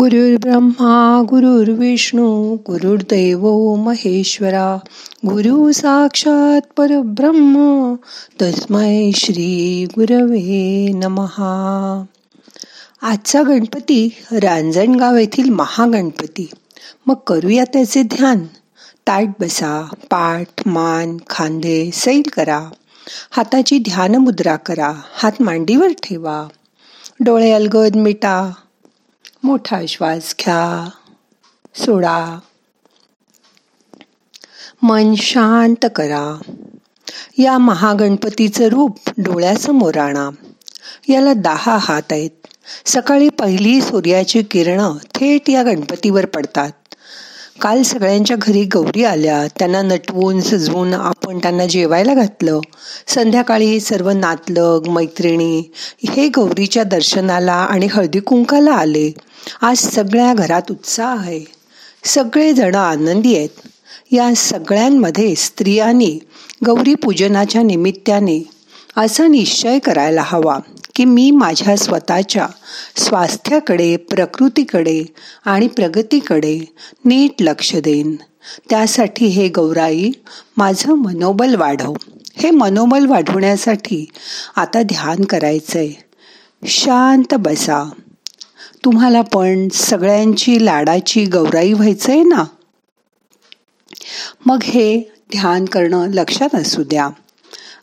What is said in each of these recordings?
ब्रह्मा गुरुर्विष्णू गुरुर्दैव महेश्वरा गुरु साक्षात परब्रह्म तस्मै श्री गुरवे नमहा आजचा गणपती रांजणगाव येथील महागणपती. मग करूया त्याचे ध्यान. ताट बसा पाठ मान खांदे सैल करा. हाताची ध्यान मुद्रा करा. हात मांडीवर ठेवा. डोळे अलगद मिटा. मोठा श्वास घ्या सोडा. मन शांत करा. या महागणपतीचं रूप डोळ्यासमोर आणा. याला दहा हात आहेत. सकाळी पहिली सूर्याची किरण थेट या गणपतीवर पडतात. काल सगळ्यांच्या घरी गौरी आल्या. त्यांना नटवून सजवून आपण त्यांना जेवायला घातलं. संध्याकाळी सर्व नातलग मैत्रिणी हे गौरीच्या दर्शनाला आणि हळदी कुंकाला आले. आज सगळ्या घरात उत्साह आहे. सगळेजण आनंदी आहेत. या सगळ्यांमध्ये स्त्रियांनी गौरी पूजनाच्या निमित्ताने असा निश्चय करायला हवा. की मी माझ्या स्वतःच्या स्वास्थ्याकडे प्रकृतीकडे आणि प्रगतीकडे नीट लक्ष देईन. त्यासाठी हे गौराई माझं मनोबल वाढव. हे मनोबल वाढवण्यासाठी आता ध्यान करायचंय. शांत बसा. तुम्हाला पण सगळ्यांची लाडाची गौराई व्हायचंय ना? मग हे ध्यान करणं लक्षात असू द्या.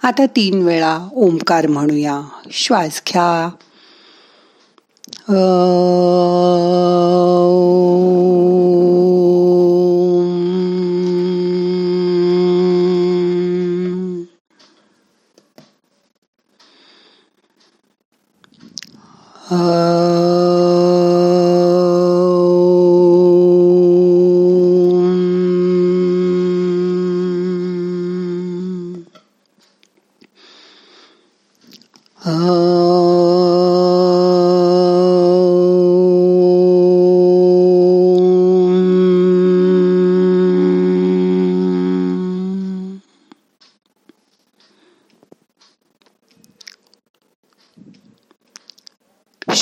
आता तीन वेळा ओंकार म्हणूया. श्वास घ्या.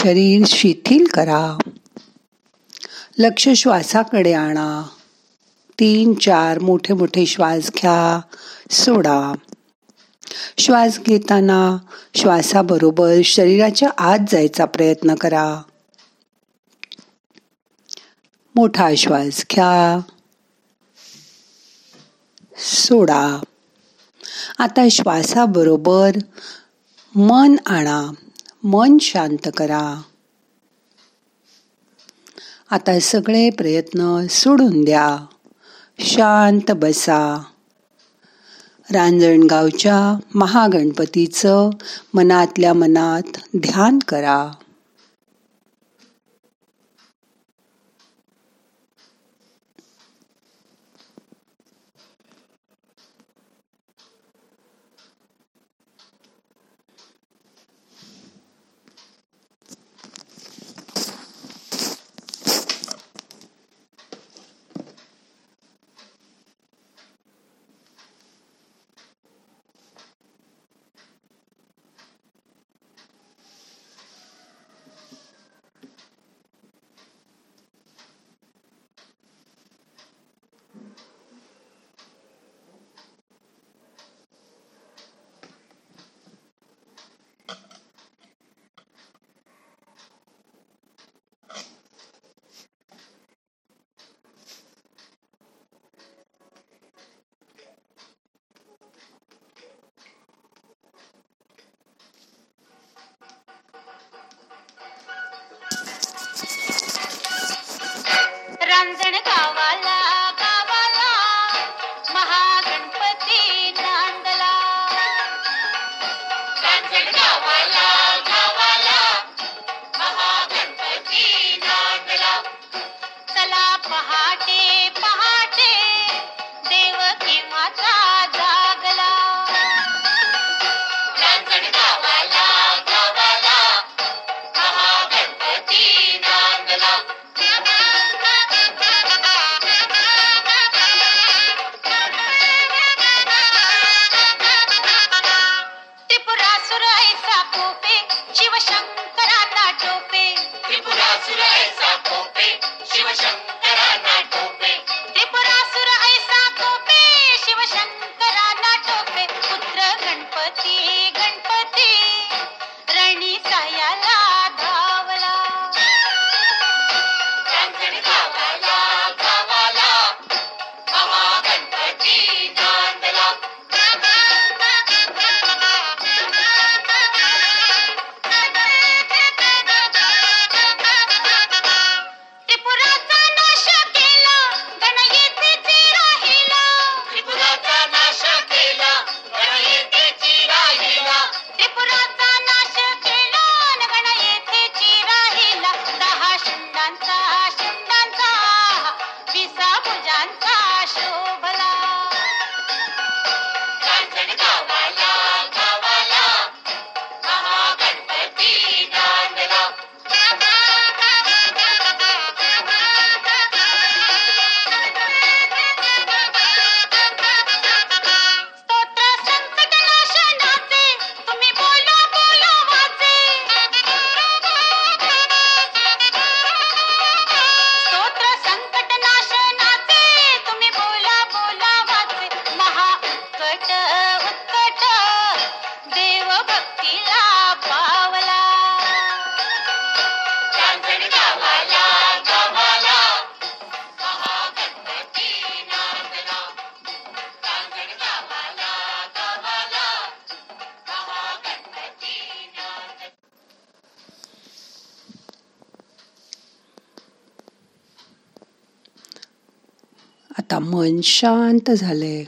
शरीर शिथिल करा. लक्ष श्वासाकडे आणा. तीन चार मोठे मोठे श्वास घ्या. सोडा. श्वास घेताना श्वासाबरोबर शरीराच्या आत जायचा प्रयत्न करा. मोठा श्वास घ्या. सोडा. आता श्वासाबरोबर मन आणा. मन शांत करा. आता सगळे प्रयत्न सोडून द्या. शांत बसा. रांजणगावच्या महागणपतीचं मनातल्या मनात ध्यान करा. 我想。आता मन शांत झालंय.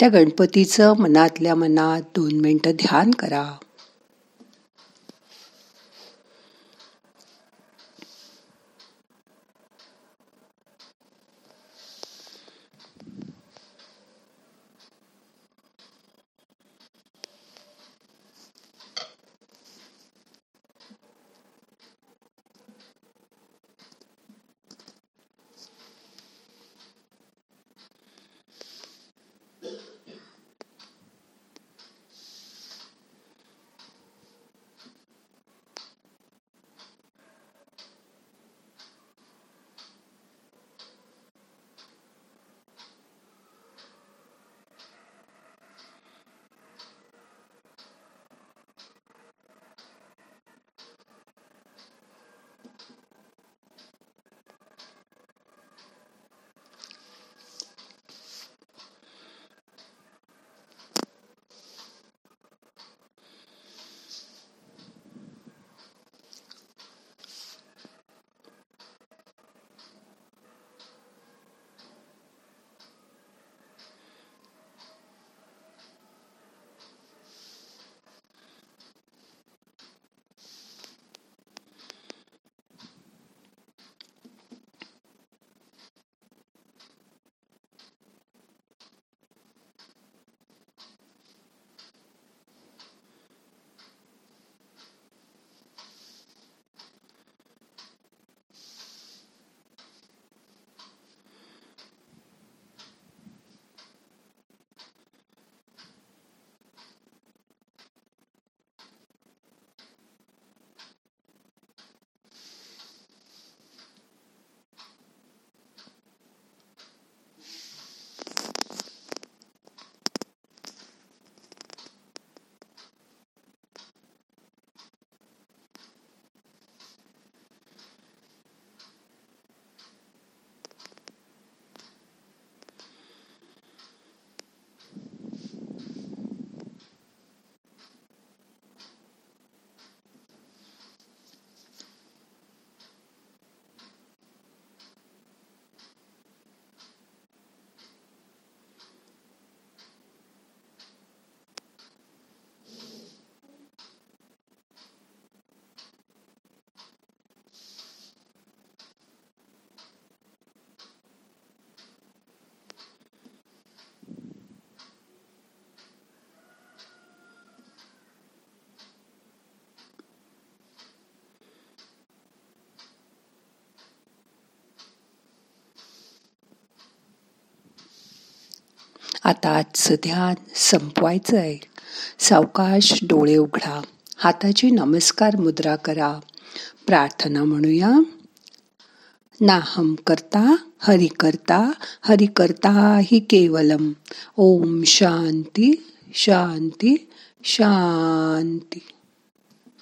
त्या गणपतीचं मनातल्या मनात दोन मिनटं ध्यान करा. आता आजचं ध्यान संपवायचं आहे सावकाश डोळे उघडा हाताची नमस्कार मुद्रा करा. प्रार्थना म्हणूया. नाहम करता हरि करता हरि करता हि केवलम. ओम शांती शांती शांती.